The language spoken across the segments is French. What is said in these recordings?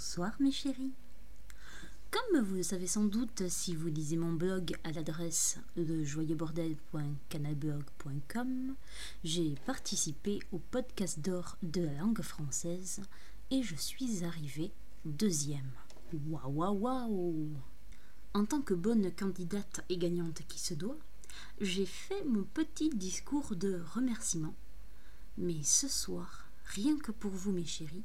Bonsoir mes chéris. Comme vous le savez sans doute si vous lisez mon blog à l'adresse lejoyeuxbordel.canalblog.com, j'ai participé au podcast d'or de la langue française et je suis arrivée deuxième. Waouh waouh waouh En tant que bonne candidate et gagnante qui se doit, j'ai fait mon petit discours de remerciement. Mais ce soir, rien que pour vous mes chéris,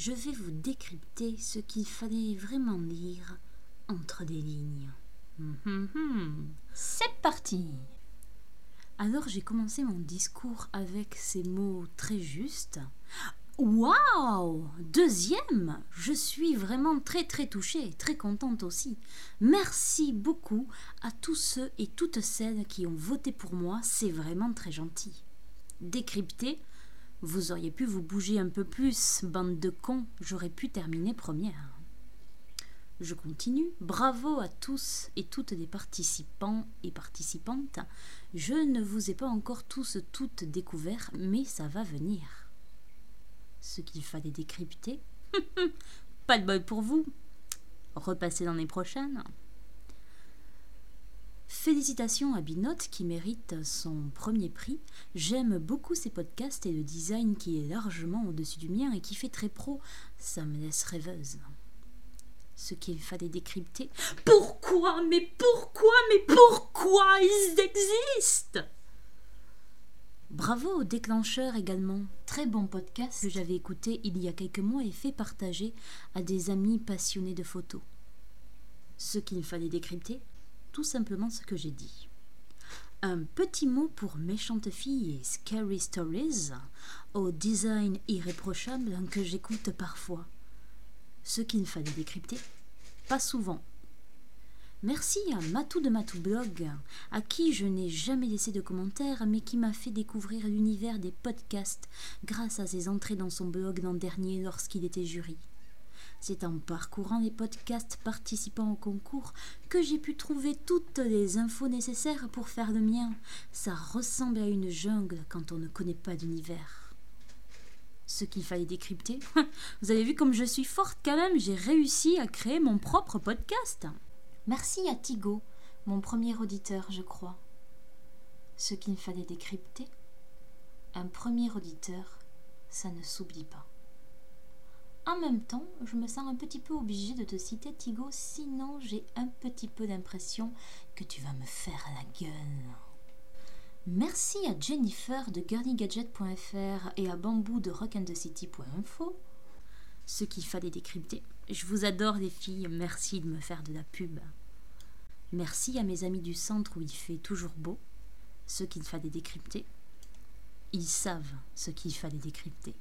je vais vous décrypter ce qu'il fallait vraiment lire entre des lignes. Hum, hum, hum. C'est parti Alors j'ai commencé mon discours avec ces mots très justes. Waouh Deuxième Je suis vraiment très très touchée, très contente aussi. Merci beaucoup à tous ceux et toutes celles qui ont voté pour moi, c'est vraiment très gentil. Décrypter vous auriez pu vous bouger un peu plus, bande de cons, j'aurais pu terminer première. Je continue. Bravo à tous et toutes les participants et participantes. Je ne vous ai pas encore tous toutes découverts, mais ça va venir. Ce qu'il fallait décrypter. pas de bol pour vous. Repassez l'année prochaine. Félicitations à Binote qui mérite son premier prix. J'aime beaucoup ses podcasts et le design qui est largement au-dessus du mien et qui fait très pro. Ça me laisse rêveuse. Ce qu'il fallait décrypter. Pourquoi? Mais pourquoi? Mais pourquoi ils existent Bravo au déclencheur également. Très bon podcast que j'avais écouté il y a quelques mois et fait partager à des amis passionnés de photos. Ce qu'il fallait décrypter tout simplement ce que j'ai dit. Un petit mot pour Méchante fille et Scary Stories, au design irréprochable que j'écoute parfois. Ce qu'il fallait décrypter, pas souvent. Merci à Matou de Matou Blog, à qui je n'ai jamais laissé de commentaires, mais qui m'a fait découvrir l'univers des podcasts grâce à ses entrées dans son blog l'an dernier lorsqu'il était jury. C'est en parcourant les podcasts participant au concours que j'ai pu trouver toutes les infos nécessaires pour faire le mien. Ça ressemble à une jungle quand on ne connaît pas d'univers. Ce qu'il fallait décrypter. Vous avez vu comme je suis forte quand même, j'ai réussi à créer mon propre podcast. Merci à Tigo, mon premier auditeur, je crois. Ce qu'il fallait décrypter. Un premier auditeur, ça ne s'oublie pas. En même temps, je me sens un petit peu obligée de te citer Tigo, sinon j'ai un petit peu l'impression que tu vas me faire la gueule. Merci à Jennifer de girlygadget.fr et à Bambou de rockandthecity.info. Ce qu'il fallait décrypter. Je vous adore les filles, merci de me faire de la pub. Merci à mes amis du centre où il fait toujours beau. Ce qu'il fallait décrypter. Ils savent ce qu'il fallait décrypter.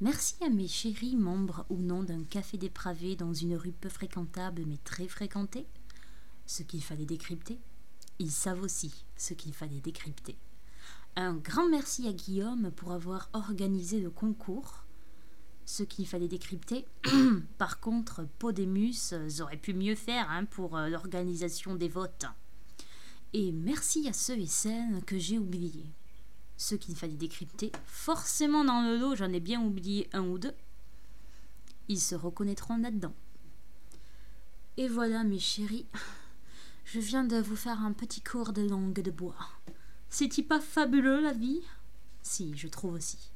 Merci à mes chéris membres ou non d'un café dépravé dans une rue peu fréquentable mais très fréquentée. Ce qu'il fallait décrypter, ils savent aussi ce qu'il fallait décrypter. Un grand merci à Guillaume pour avoir organisé le concours. Ce qu'il fallait décrypter. Par contre, Podémus aurait pu mieux faire hein, pour euh, l'organisation des votes. Et merci à ceux et celles que j'ai oubliés ce qu'il fallait décrypter. Forcément, dans le lot, j'en ai bien oublié un ou deux. Ils se reconnaîtront là-dedans. Et voilà, mes chéris, je viens de vous faire un petit cours de langue de bois. C'est-il pas fabuleux, la vie? Si, je trouve aussi.